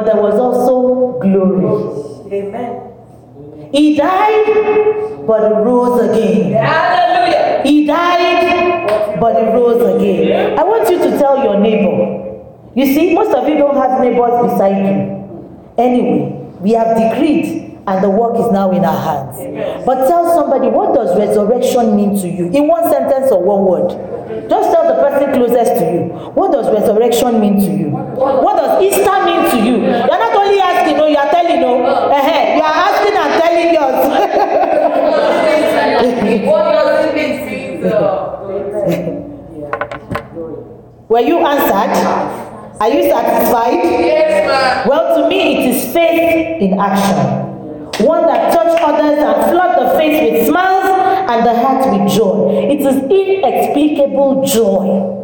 but there was also glory. Amen. He died, but he rose again. Hallelujah. He died, but he rose again. I want you to tell your neighbor. You see, most of you don't have neighbors beside you. Anyway, we have decreed, and the work is now in our hands. But tell somebody, what does resurrection mean to you? In one sentence or one word. Just tell the person closest to you. What does resurrection mean to you? What does Easter mean to you? You're not only asking, no, you are telling, no. Uh-huh. You are asking and telling yours. What does it mean to you? Were you answered? Are you satisfied? Yes, ma'am. Well, to me, it is faith in action. One that touch others and flood the face with smiles and the heart with joy. It is inexplicable joy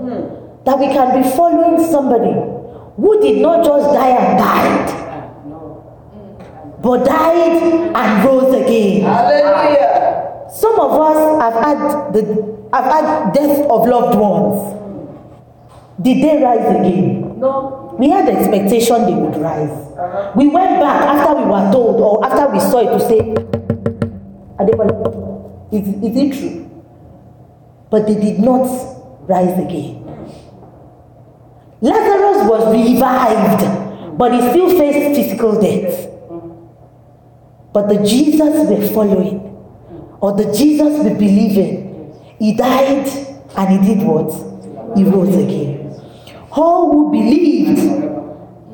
that we can be following somebody who did not just die and died, but died and rose again. Hallelujah. Some of us have had the have had death of loved ones. Did they rise again? No. We had the expectation they would rise. We went back after we were told or after we saw it to say, Adebola, is, is it true? But they did not rise again. Lazarus was revived, but he still faced physical death. But the Jesus we're following, or the Jesus we believe in, he died and he did what? He rose again. All who believed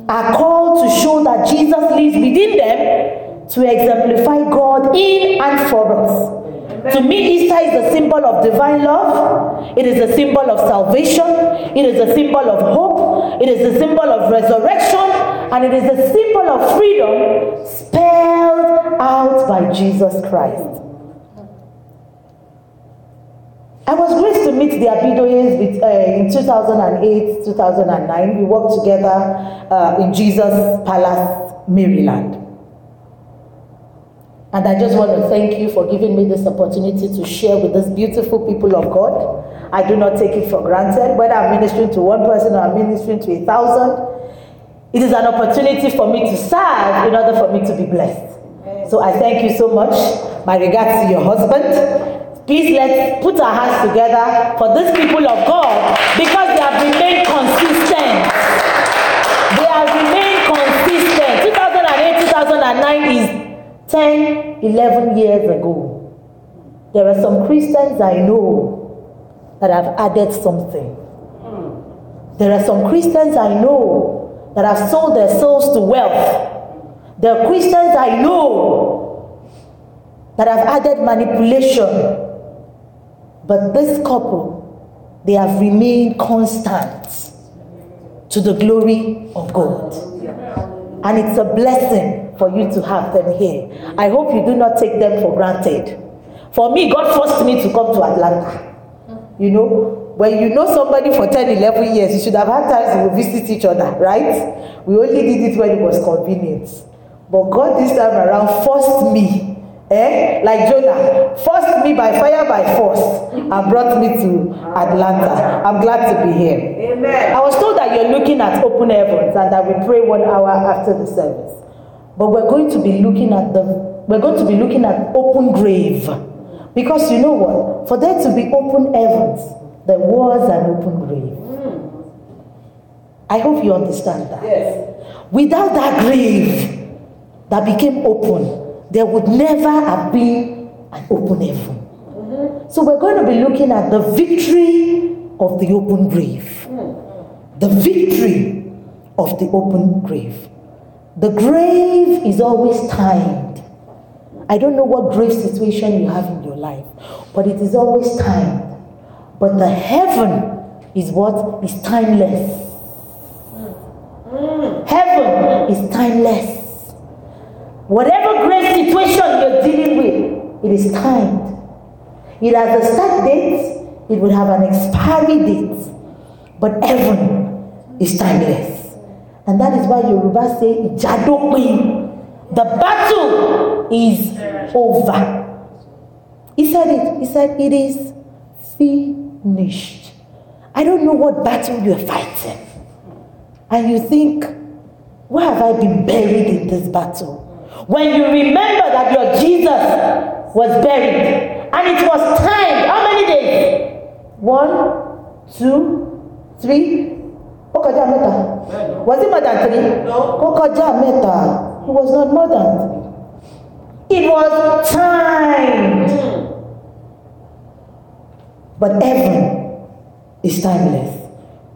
are called to show that Jesus lives within them to exemplify God in and for us. To me, Easter is a symbol of divine love. It is a symbol of salvation. It is a symbol of hope. It is a symbol of resurrection. And it is a symbol of freedom spelled out by Jesus Christ. I was graced to meet the Abidoyes with, uh, in 2008, 2009. We worked together uh, in Jesus Palace, Maryland. And I just want to thank you for giving me this opportunity to share with these beautiful people of God. I do not take it for granted, whether I'm ministering to one person or I'm ministering to a thousand. It is an opportunity for me to serve in order for me to be blessed. So I thank you so much. My regards to your husband. Please let's put our hands together for these people of God because they have remained consistent. They have remained consistent. 2008, 2009 is 10, 11 years ago. There are some Christians I know that have added something. There are some Christians I know that have sold their souls to wealth. There are Christians I know that have added manipulation. But this couple, they have remained constant to the glory of God. And it's a blessing for you to have them here. I hope you do not take them for granted. For me, God forced me to come to Atlanta. You know, when you know somebody for 10, 11 years, you should have had times to visit each other, right? We only did it when it was convenient. But God this time around forced me Eh? Like Jonah, forced me by fire by force and brought me to Atlanta. I'm glad to be here. Amen. I was told that you're looking at open heavens and that we pray one hour after the service. But we're going to be looking at the we're going to be looking at open grave. Because you know what? For there to be open heavens, there was an open grave. I hope you understand that. Yes. Without that grave that became open, there would never have been an open heaven. So we're going to be looking at the victory of the open grave. The victory of the open grave. The grave is always timed. I don't know what grave situation you have in your life, but it is always timed. But the heaven is what is timeless. Heaven is timeless. Whatever great situation you're dealing with, it is timed. It has a start date, it will have an expiry date. But heaven is timeless. And that is why Yoruba say, Ijadopin. The battle is over. He said it. He said, It is finished. I don't know what battle you're fighting. And you think, why have I been buried in this battle? When you remember that your Jesus was buried and it was time, how many days? One, two, three. Was it more than three? No. It was not more than three. It was time. But heaven is timeless.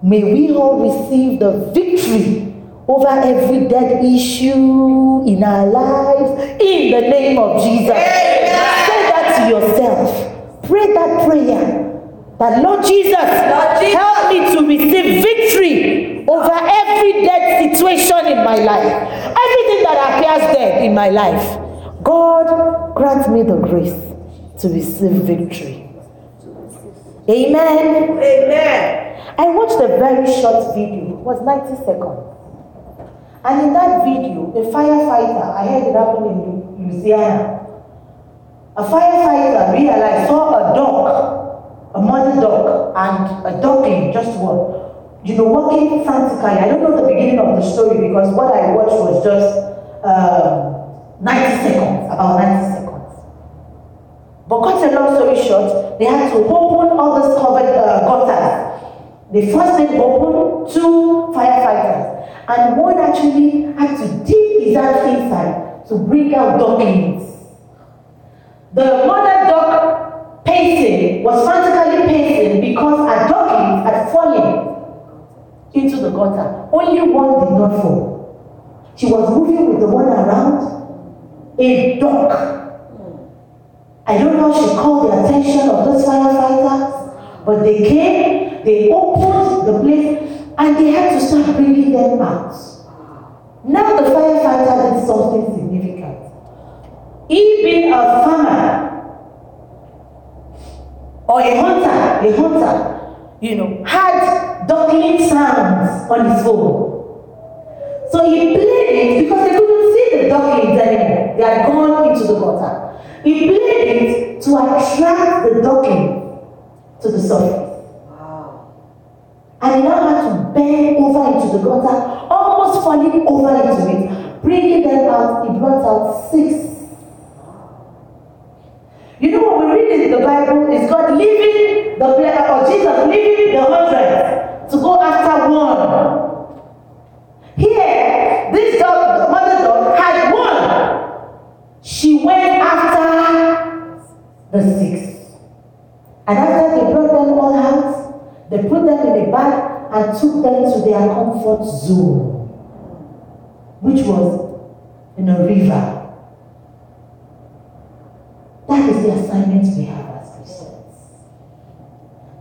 May we all receive the victory over every dead issue in our lives in the name of Jesus. Say that to yourself. Pray that prayer. That Lord Jesus, Lord Jesus. help me to receive victory over every dead situation in my life. Everything that appears dead in my life. God grant me the grace to receive victory. Amen. Amen. I watched a very short video. It was 90 seconds. And in that video, a firefighter, I heard it happen in Louisiana. A firefighter realized, saw a dog, a mother dog, and a duckling, just one, you know, walking frantically. I don't know the beginning of the story because what I watched was just um, 90 seconds, about 90 seconds. But cut a long story short, they had to open all those covered uh, gutters. They first thing opened two firefighters, and one actually had to dip his hand inside to bring out ducklings. The mother duck pacing was frantically pacing because her ducklings had fallen into the gutter. Only one did not fall. She was moving with the one around. A duck I don't know if she called the attention of those firefighters, but they came, they opened the place, and they had to start bringing them out. Now the firefighter did something significant. He being a farmer or a hunter, a hunter, you know, had duckling sounds on his phone. So he played it because they couldn't see the ducklings anymore. They had gone into the gutter. He played it to attract the duckling to the surface. And he now had to bend over into the gutter, almost falling over into it, bringing them out. He brought out six. You know what we read in the Bible is God leaving the player or Jesus leaving the hundred to go after one. Here, this dog, the mother dog, had one. She went after the six. And after they put them in a bag and took them to their comfort zone, which was in a river. That is the assignment we have as Christians.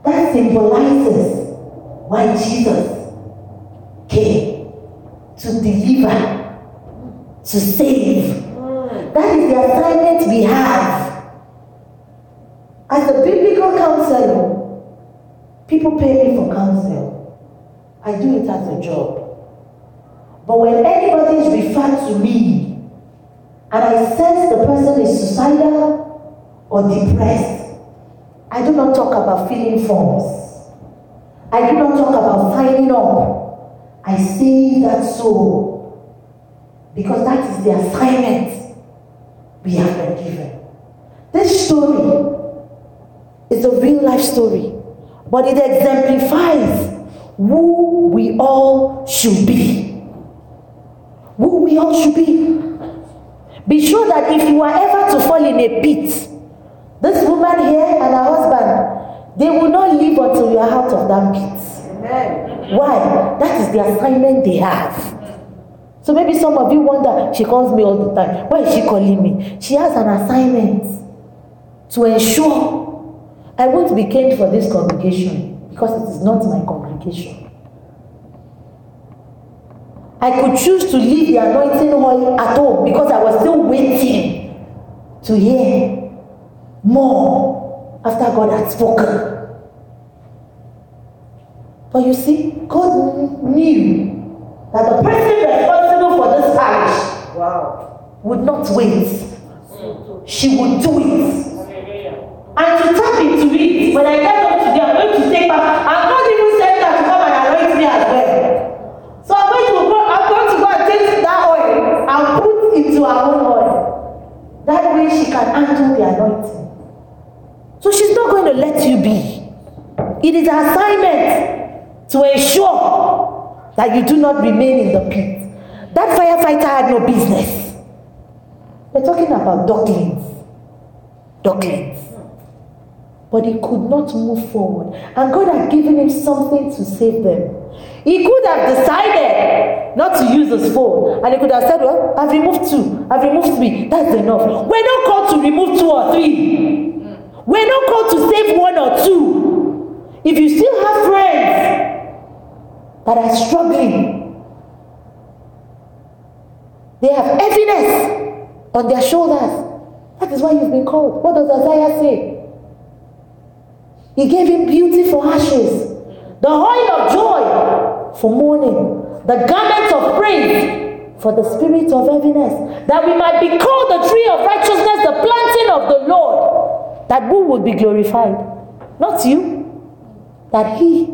That symbolizes why Jesus came to deliver, to save. That is the assignment we have. As a biblical counselor, people pay me for counsel. I do it as a job. But when anybody is referred to me and I sense the person is suicidal or depressed, I do not talk about filling forms. I do not talk about signing up. I save that soul because that is the assignment we have been given. This story is a real life story, but it exemplifies who we all should be. Who we all should be. Be sure that if you are ever to fall in a pit, this woman here and her husband, they will not leave until you are out of that pit. Amen. Why? That is the assignment they have. So maybe some of you wonder, she calls me all the time. Why is she calling me? She has an assignment to ensure I won't be caned for this congregation because it is not my congregation. I could choose to leave the anointing oil at home because I was still waiting to hear more after God had spoken. But you see, God knew that the person responsible for this parish Wow. would not wait. She would do it and to tap into it when I get up today I'm going to take back. I'm not even saying that to come and anoint me as well. So I'm going to go I'm going to go and take that oil and put into her own oil. That way she can handle the anointing. So she's not going to let you be. It is her assignment to ensure that you do not remain in the pit. That firefighter had no business. We're talking about ducklings ducklings But he could not move forward. And God had given him something to save them. He could have decided not to use his phone. And he could have said, Well, I've removed two, I've removed three. That's enough. We're not called to remove two or three. We're not called to save one or two. If you still have friends that are struggling, they have heaviness on their shoulders. That is why you've been called. What does Isaiah say? He gave him beauty for ashes, the oil of joy for mourning, the garment of praise for the spirit of heaviness, that we might be called the tree of righteousness, the planting of the Lord, that who would be glorified? Not you, that he,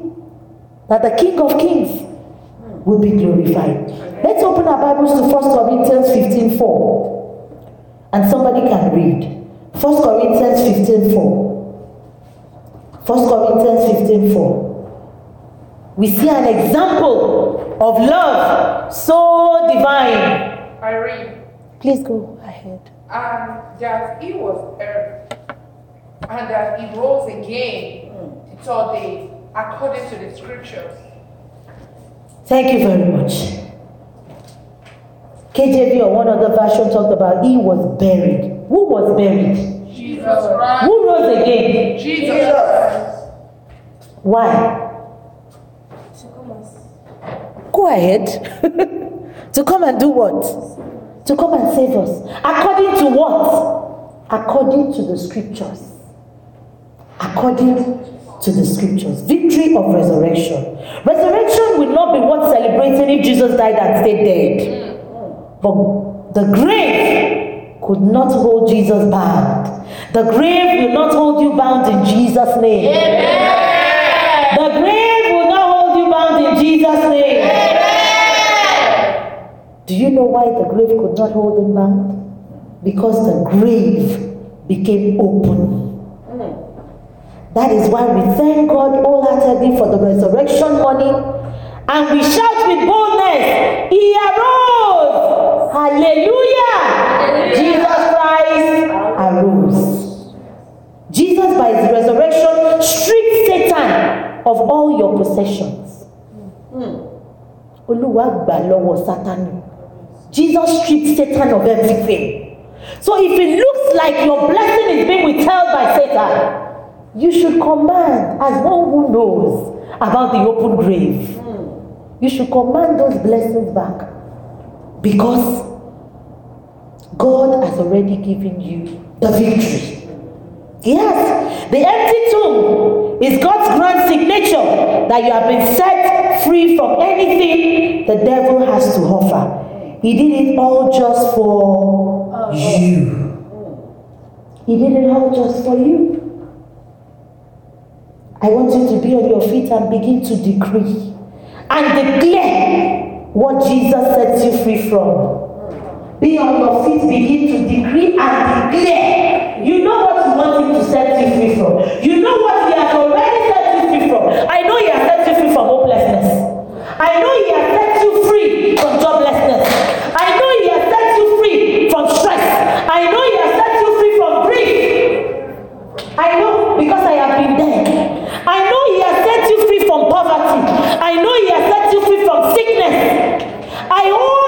that the King of Kings will be glorified. Let's open our Bibles to 1 Corinthians 15 4. And somebody can read. 1 Corinthians 15 4. 1 Corinthians 15 4. We see an example of love so divine. I read. Please go ahead. And that he was earth, and that he rose again the third day, according to the scriptures. Thank you very much. KJV or one other version talked about he was buried. Who was buried? Jesus Christ. Who rose again? Jesus Christ. Why? Go ahead. to come and do what? To come and save us. According to what? According to the scriptures. According to the scriptures. Victory of resurrection. Resurrection will not be what celebrating if Jesus died and stayed dead. Mm. But the grave could not hold Jesus bound. The grave will not hold you bound in Jesus' name. The grave will not hold you bound in Jesus' name. Do you know why the grave could not hold him bound? Because the grave became open. That is why we thank God wholeheartedly for the resurrection morning and we shout with boldness, He arose! Hallelujah! Jesus Christ arose. Jesus, by his resurrection, stripped Satan of all your possessions. Olúwa gbà lọ́wọ́ Sátánì. Jesus stripped Satan of everything. So if it looks like your blessing is being withheld by Satan, you should command as one who knows about the open grave. You should command those blessings back because God has already given you the victory. Yes, the empty tomb is God's grand signature that you have been set free from anything the devil has to offer. He did it all just for you. He did it all just for you. I want you to be on your feet and begin to decree and declare what Jesus sets you free from. Be on your feet, begin to decree and declare. You know what want him to set you free from. You know what he has already set you free from. I know he has set you free from hopelessness. I know he has set you free from joblessness. I know he has set you free from stress. I know he has set you free from grief. I know because I have been there. I know he has set you free from poverty. I know he has set you free from sickness. I own,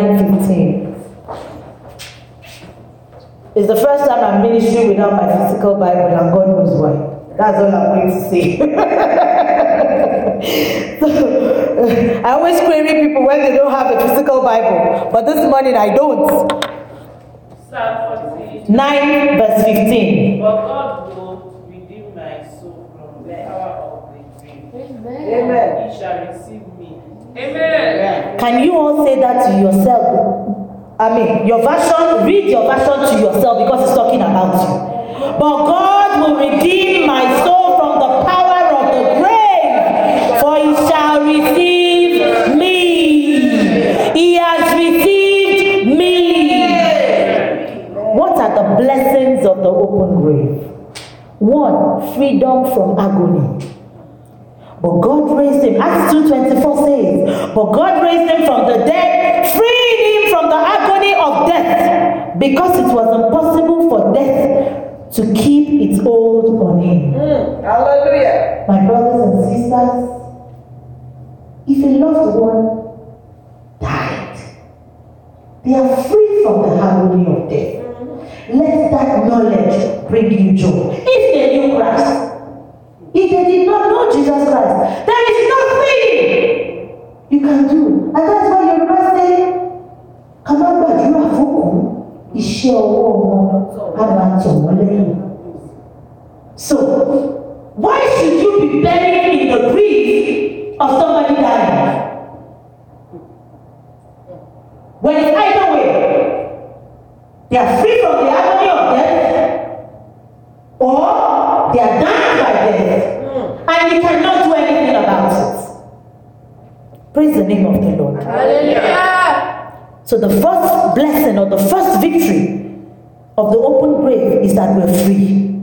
9.15. It's the first time I'm ministering without my physical Bible, and God knows why. That's all I'm going to say. so, I always query people when they don't have a physical Bible, but this morning I don't. Psalm 9 verse 15. But God will redeem my soul from the power of the grave. Amen. Amen. He shall receive Amen. Can you all say that to yourself? I mean, your version, read your version to yourself because it's talking about you. But God will redeem my soul from the power of the grave, for he shall receive me. He has received me. What are the blessings of the open grave? One, freedom from agony. But God. Acts 2.24 says, But God raised him from the dead, freed him from the agony of death, because it was impossible for death to keep its hold on him. Mm, hallelujah. My brothers and sisters, if a loved one died, they are free from the agony of death. Mm-hmm. Let that knowledge bring you joy. If they knew Christ, if they did not know Jesus Christ, there is nothing you can do. And that's why Yorùbá say, ká má gbàdúrà fókù, iṣẹ́ ọwọ́ wọn á máa tọ̀ wọ́n lẹ́yìn. So, why should you be buried in the grief of somebody dying? When either way, they are free from the agony of death, or they are dying by death, hmm. and you cannot do anything about it. Praise the name of the Lord. Hallelujah. So, the first blessing or the first victory of the open grave is that we're free.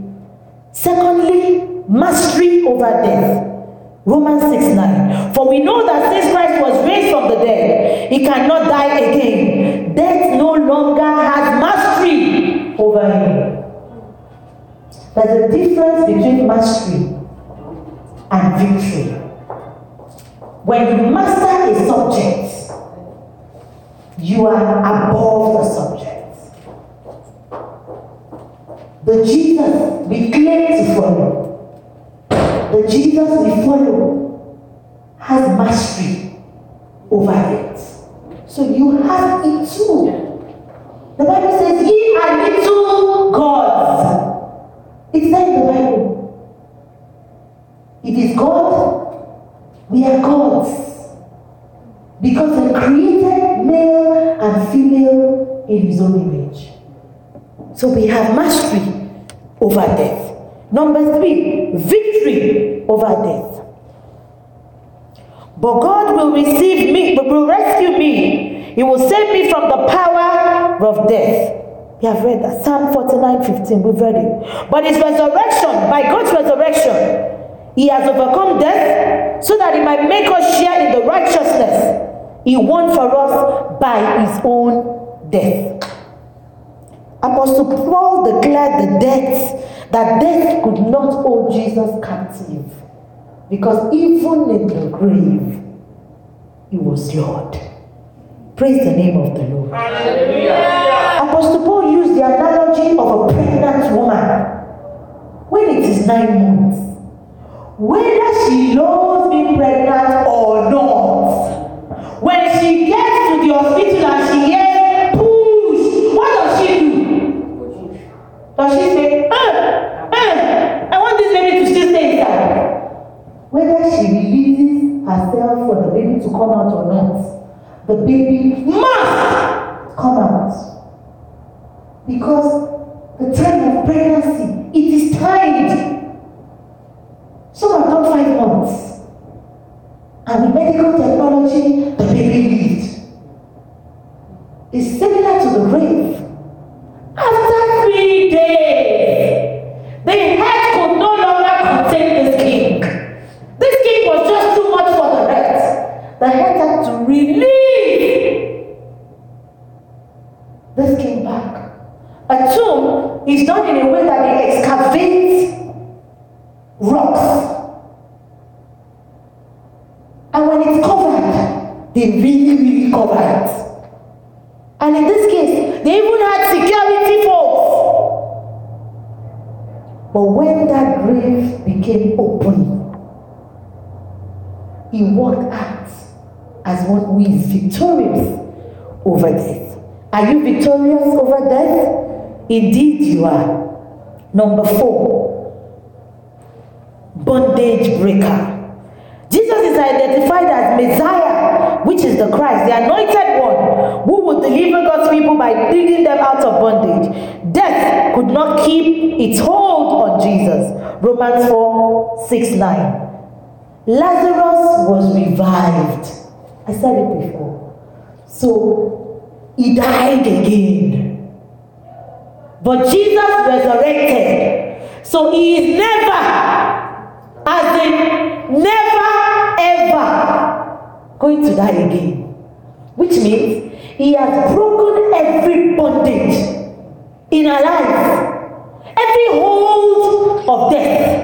Secondly, mastery over death. Romans 6 9. For we know that since Christ was raised from the dead, he cannot die again. Death no longer has mastery over him. There's a difference between mastery and victory. When you master a subject, you are above the subject. The Jesus we claim to follow, the Jesus we follow, has mastery over it. So you have it too. The Bible says, Ye are little. It's there in the Bible. It is God, we are gods. Because He created male and female in His own image. So we have mastery over death. Number three, victory over death. But God will receive me, will rescue me. He will save me from the power of death. We have read that. Psalm 49 15. We've read it. But his resurrection, by God's resurrection, he has overcome death so that he might make us share in the righteousness he won for us by his own death. Apostle Paul declared the death that death could not hold Jesus captive because even in the grave he was Lord. Praise the name of the Lord. Hallelujah. Apostle Paul used the analogy of a pregnant woman when it is nine months. Whether she loves being pregnant or not, when she gets to the hospital and she hears push, what does she do? Does she say, ah, ah, I want this baby to still stay inside? Whether she releases herself for the baby to come out or not, the baby must come out. Because the time of pregnancy, it is timed. Some have done five months. And with medical technology, the baby lived. It's similar to the grave. Indeed, you are. Number four, bondage breaker. Jesus is identified as Messiah, which is the Christ, the anointed one, who would deliver God's people by leading them out of bondage. Death could not keep its hold on Jesus. Romans 4 6 9. Lazarus was revived. I said it before. So he died again. But Jesus resurrected. So he is never, as in never ever, going to die again. Which means he has broken every bondage in our lives, every hold of death.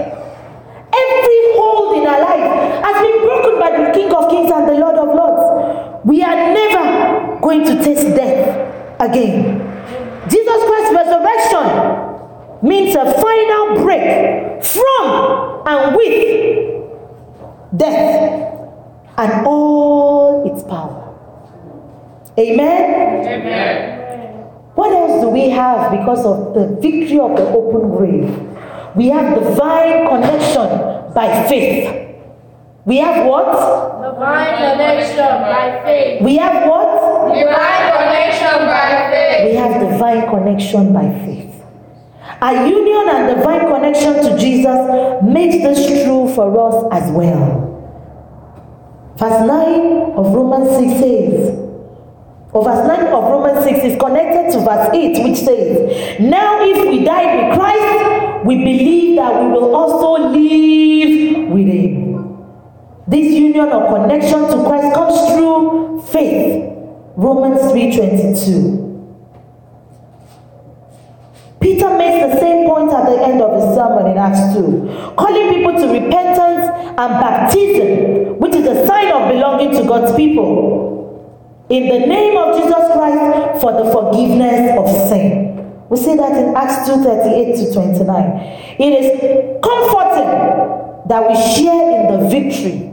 Every hold in our life has been broken by the King of Kings and the Lord of Lords. We are never going to taste death again. Jesus Christ's resurrection means a final break from and with death and all its power. Amen. Amen. What else do we have because of the victory of the open grave? We have divine connection by faith. We have what? Divine connection by faith. We have what? Divine connection by faith. We have divine connection by faith. Our union and divine connection to Jesus makes this true for us as well. Verse 9 of Romans 6 says, or verse 9 of Romans 6 is connected to verse 8, which says, Now if we died with Christ, we believe that we will also live with him. This union or connection to Christ comes through faith. Romans 3:22. Peter makes the same point at the end of his sermon in Acts 2, calling people to repentance and baptism, which is a sign of belonging to God's people. In the name of Jesus Christ for the forgiveness of sin. We see that in Acts 2 38 to 29. It is comforting that we share in the victory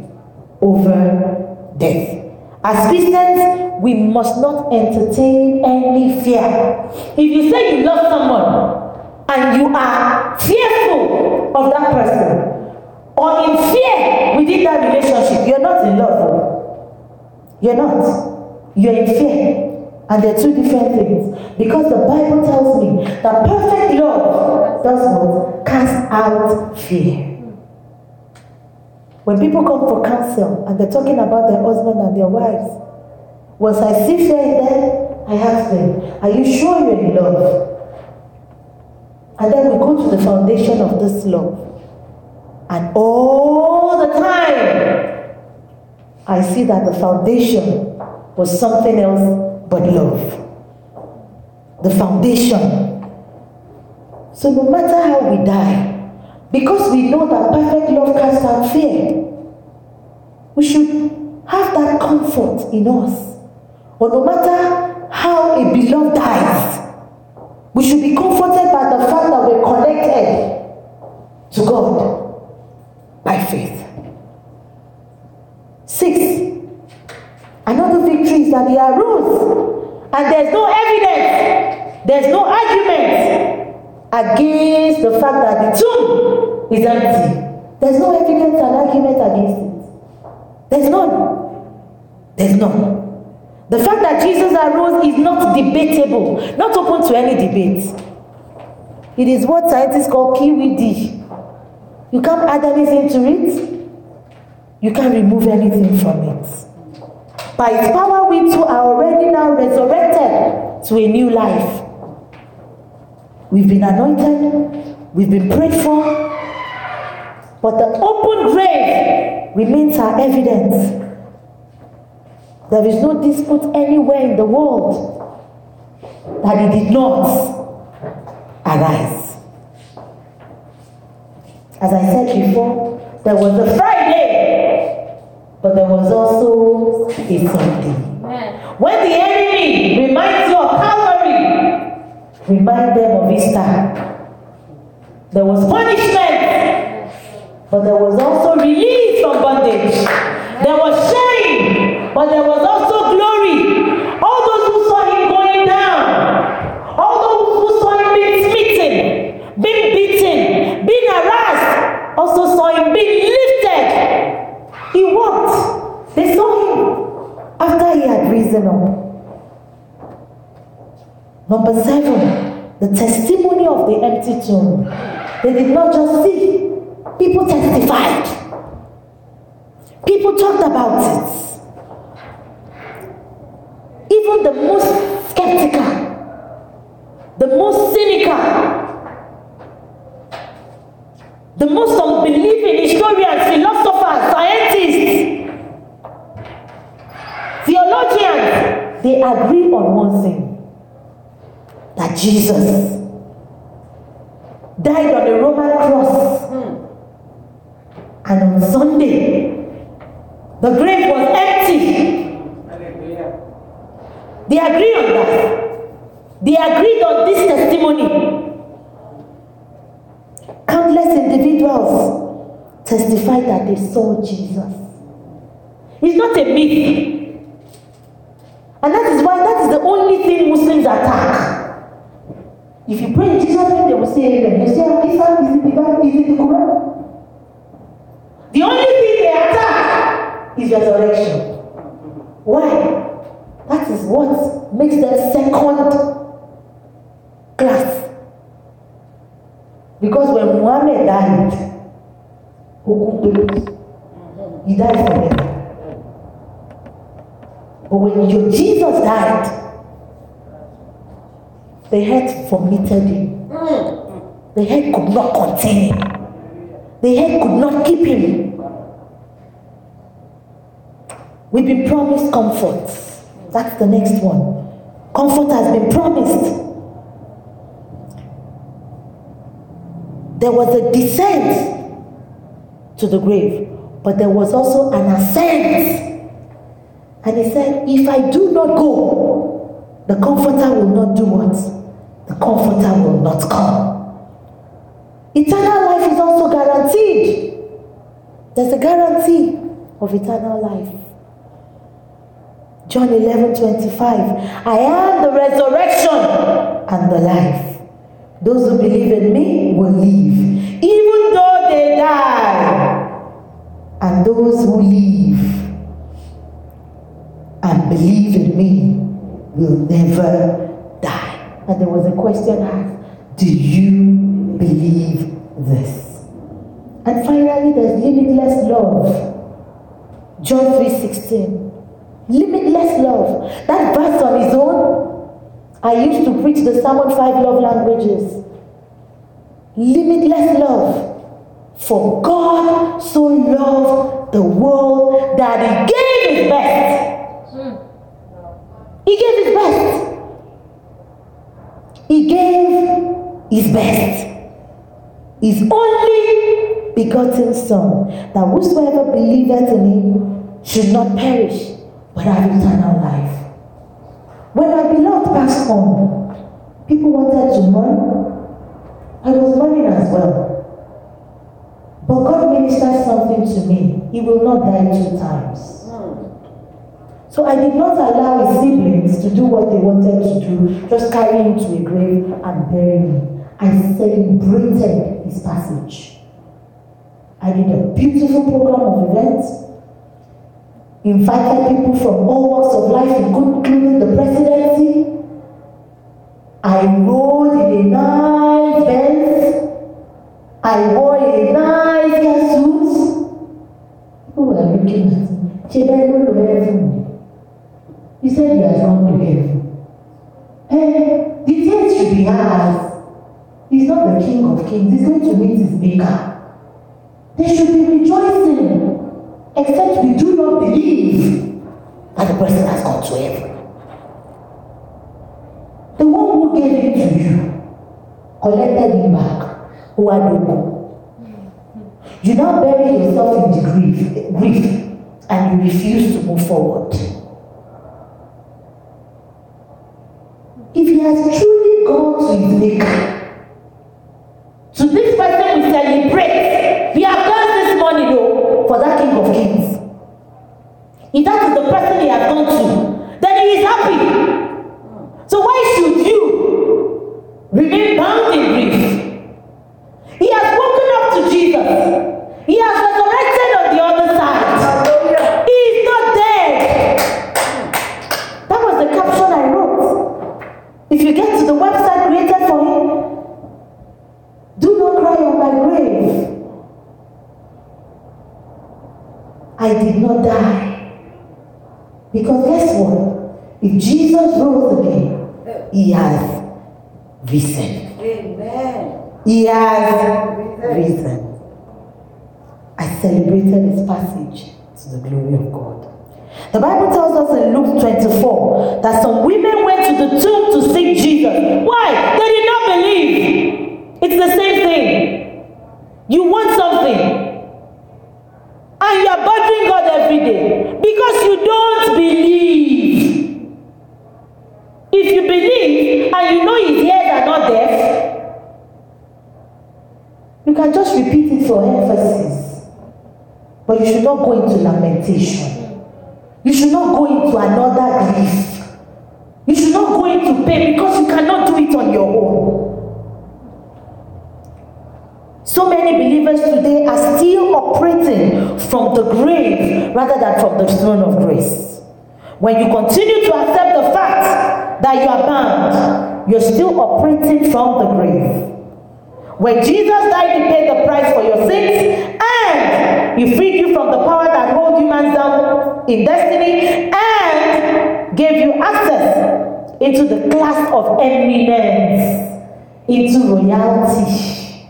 over death. As Christians, we must not entertain any fear. If you say you love someone and you are fearful of that person or in fear within that relationship, you're not in love. You're not. You're in fear. And they're two different things. Because the Bible tells me that perfect love does what? Cast out fear. When people come for counsel and they're talking about their husband and their wives, once I see fear in them, I ask them, Are you sure you're in love? And then we go to the foundation of this love. And all the time, I see that the foundation was something else but love. The foundation. So no matter how we die, because we know that perfect love casts out fear, we should have that comfort in us. Or no matter how a beloved dies, we should be comforted by the fact that we're connected to God by faith. Six, another victory is that he arose, and there's no evidence, there's no argument against the fact that the tomb is empty. There's no evidence and argument against it. There's none. There's none. The fact that Jesus arose is not debatable, not open to any debate. It is what scientists call QED. You can't add anything to it, you can't remove anything from it. By its power, we too are already now resurrected to a new life. We've been anointed, we've been prayed for, but the open grave remains our evidence. There is no dispute anywhere in the world that it did not arise. As I said before, there was a Friday, but there was also a Sunday. When the enemy reminds you of Calvary, remind them of Easter. There was punishment, but there was also release from bondage. There was shame, but there was also glory. All those who saw him going down, all those who saw him being smitten, being beaten, being harassed, also saw him being lifted. He walked. They saw him after he had risen up. Number seven, the testimony of the empty tomb. They did not just see, people testified. People talked about it. Even the most skeptical, the most cynical, the most unbelieving historians, philosophers, scientists, theologians, they agree on one thing Jesus died on the Roman cross. And on Sunday, the grave was empty. Hallelujah. They agree on that. They agreed on this testimony. Countless individuals testified that they saw Jesus. It's not a myth. And that is why that is the only thing Muslims attack. If you pray in Jesus' name, they will say amen. You say, Isa, is it the Bible? Is it the Quran? The only thing they attack is resurrection. Why? That is what makes them second class. Because when Muhammad died, he died forever. But when your Jesus died, the head vomited him. The head could not contain him. The head could not keep him. We've been promised comfort. That's the next one. Comfort has been promised. There was a descent to the grave, but there was also an ascent. And he said, If I do not go, the comforter will not do what? The comforter will not come. Eternal life is also guaranteed. There's a guarantee of eternal life. John 11 25. I am the resurrection and the life. Those who believe in me will live, even though they die. And those who live and believe in me will never. And there was a question asked Do you believe this? And finally, there's limitless love. John 3:16. Limitless love. That verse on his own, I used to preach the Sermon Five Love Languages. Limitless love. For God so loved the world that he gave his best. Hmm. He gave his best. He gave his best. His only begotten Son, that whosoever believeth in him should not perish, but have eternal life. When my beloved passed on, people wanted to mourn. I was mourning as well. But God ministered something to me. He will not die two times. So I did not allow his siblings to do what they wanted to do, just carry him to a grave and bury him. I celebrated his passage. I did a beautiful program of events, invited people from all walks of life, including the presidency. I rode in a nice Benz. I wore a nice suit. People were looking at me. She He said he has gone to heaven. Eh, the things should be ours. He's not the king of kings. He's going to meet his maker. They should be rejoicing. Except we do not believe that the person has gone to heaven. The one who gave it to you collected him back. Who Owadogo. You now bury yourself in the grief, grief and you refuse to move forward. If he has truly gone to his maker, to this person we celebrate, we have done this morning though for that king of kings. If that is the person he has gone to, then he is happy. So why should you remain bound in grief? He has woken up to Jesus. He has resurrected on the other side. He is not dead. That was the caption I wrote. If you get to the website created for him, do not cry on my grave. I did not die. Because guess what? If Jesus rose again, he has risen. Amen. He has risen. I celebrated this passage to the glory of God. The Bible tells us in Luke 24 that some women went to the tomb to seek Jesus. Why? They did not believe. It's the same thing. You want something, and you are bothering God every day because you don't believe. If you believe and you know ears are not deaf, you can just repeat it for emphasis. But you should not go into lamentation. You should not go into another grief. You should not go into pain because you cannot do it on your own. So many believers today are still operating from the grave rather than from the throne of grace. When you continue to accept the fact that you are bound, you're still operating from the grave. When Jesus died to pay the price for your sins and he freed you from the power that holds humans down in destiny and gave you access into the class of eminence, into royalty,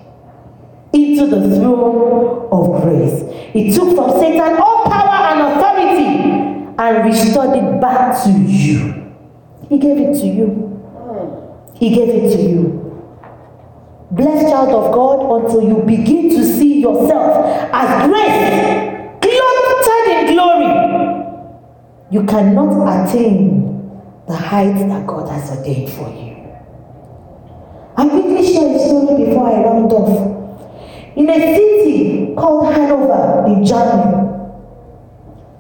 into the throne of grace. He took from Satan all power and authority and restored it back to you. He gave it to you. He gave it to you. Blessed child of God, until you begin to see yourself as grace, clothed in glory, you cannot attain the height that God has ordained for you. I'll quickly share a story before I round off. In a city called Hanover in Germany,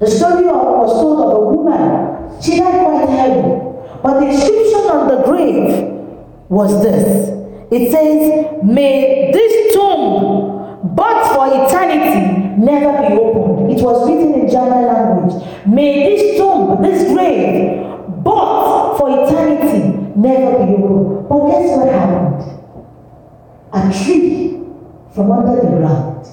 the story of, was told of a woman. She died quite heavy, but the inscription on the grave was this. It says, May this tomb, but for eternity, never be opened. It was written in German language. May this tomb, this grave, but for eternity, never be opened. But guess what happened? A tree from under the ground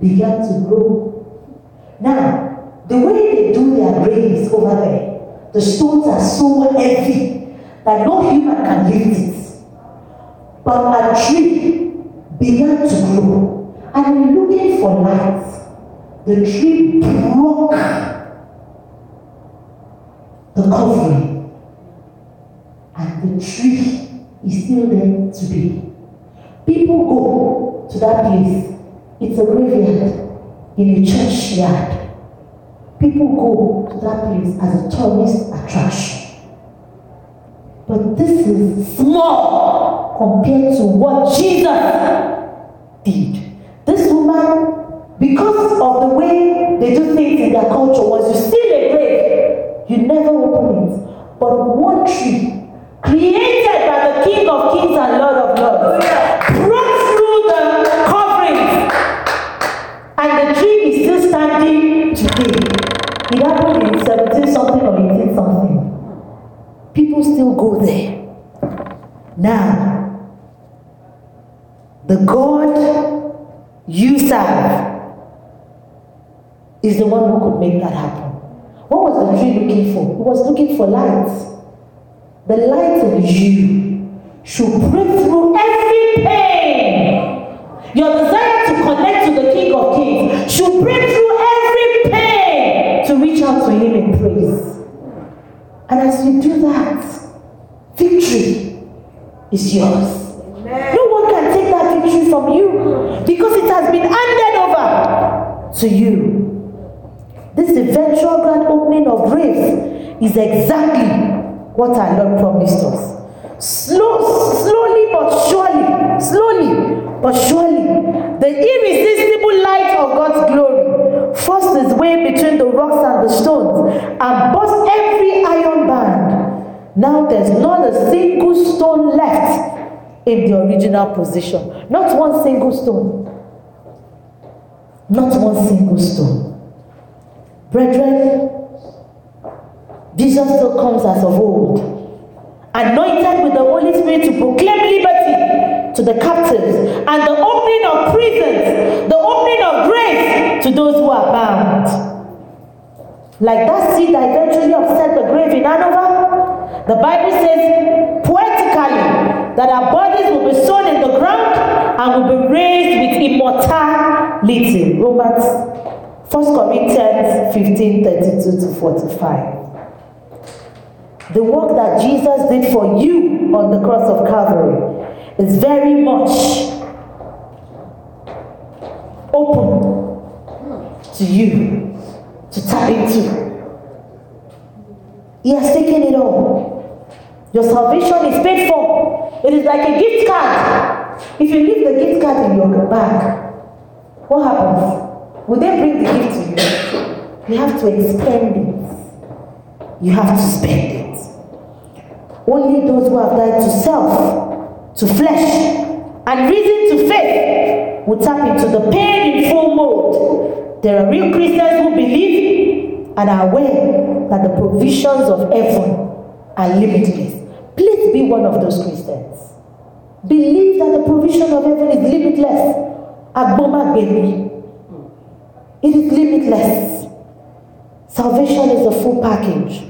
began to grow. Now, the way they do their graves over there, the stones are so heavy that no human can lift it. But a tree began to grow, and in looking for light, the tree broke the covering, and the tree is still there today. People go to that place. It's a graveyard in a churchyard. People go to that place as a tourist attraction. But this is small compared to what Jesus did. This woman, because of the way they do things in their culture, was you steal a grave, you never open it. But one tree, created by the King of Kings and Lord of Lords, broke through the coverings, and the tree is still standing today. It happened in 17 something or 18 something. People still go there. Now, the God you serve is the one who could make that happen. What was the tree looking for? It was looking for light. The light in you should break through every yours. No one can take that victory from you because it has been handed over to you. This eventual grand opening of graves is exactly what our Lord promised us. Original position. Not one single stone. Not one single stone. Brethren, Jesus still comes as of old, anointed with the Holy Spirit to proclaim liberty to the captives and the opening of prisons, the opening of graves to those who are bound. Like that seed that eventually upset the grave in Hanover, the Bible says poetically that our bodies will be sown in the ground and will be raised with immortality. Romans 1 Corinthians 15 32 to 45. The work that Jesus did for you on the cross of Calvary is very much open to you to tap into. He has taken it all. Your salvation is paid for. It is like a gift card. If you leave the gift card in your bag, what happens? Will they bring the gift to you? You have to expend it. You have to spend it. Only those who have died to self, to flesh, and risen to faith will tap into the paid in full mode. There are real Christians who believe and are aware that the provisions of heaven are limitless. Please be one of those Christians. Believe that the provision of heaven is limitless. Agboma baby. It is limitless. Salvation is a full package.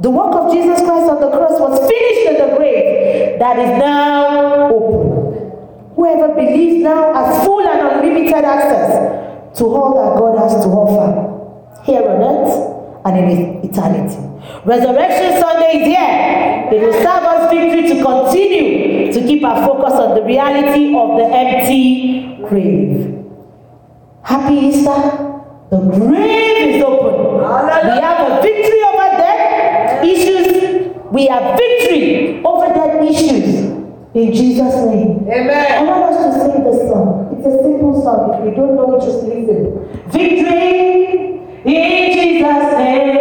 The work of Jesus Christ on the cross was finished in the grave that is now open. Whoever believes now has full and unlimited access to all that God has to offer here on earth and in eternity. Resurrection Sunday is here. It will serve us victory to continue to keep our focus on the reality of the empty grave. Happy Easter. The grave is open. We have a victory over death issues. We have victory over death issues. In Jesus' name. Amen. I want us to sing this song. It's a simple song. If you don't know it, just listen. Victory in Jesus' name.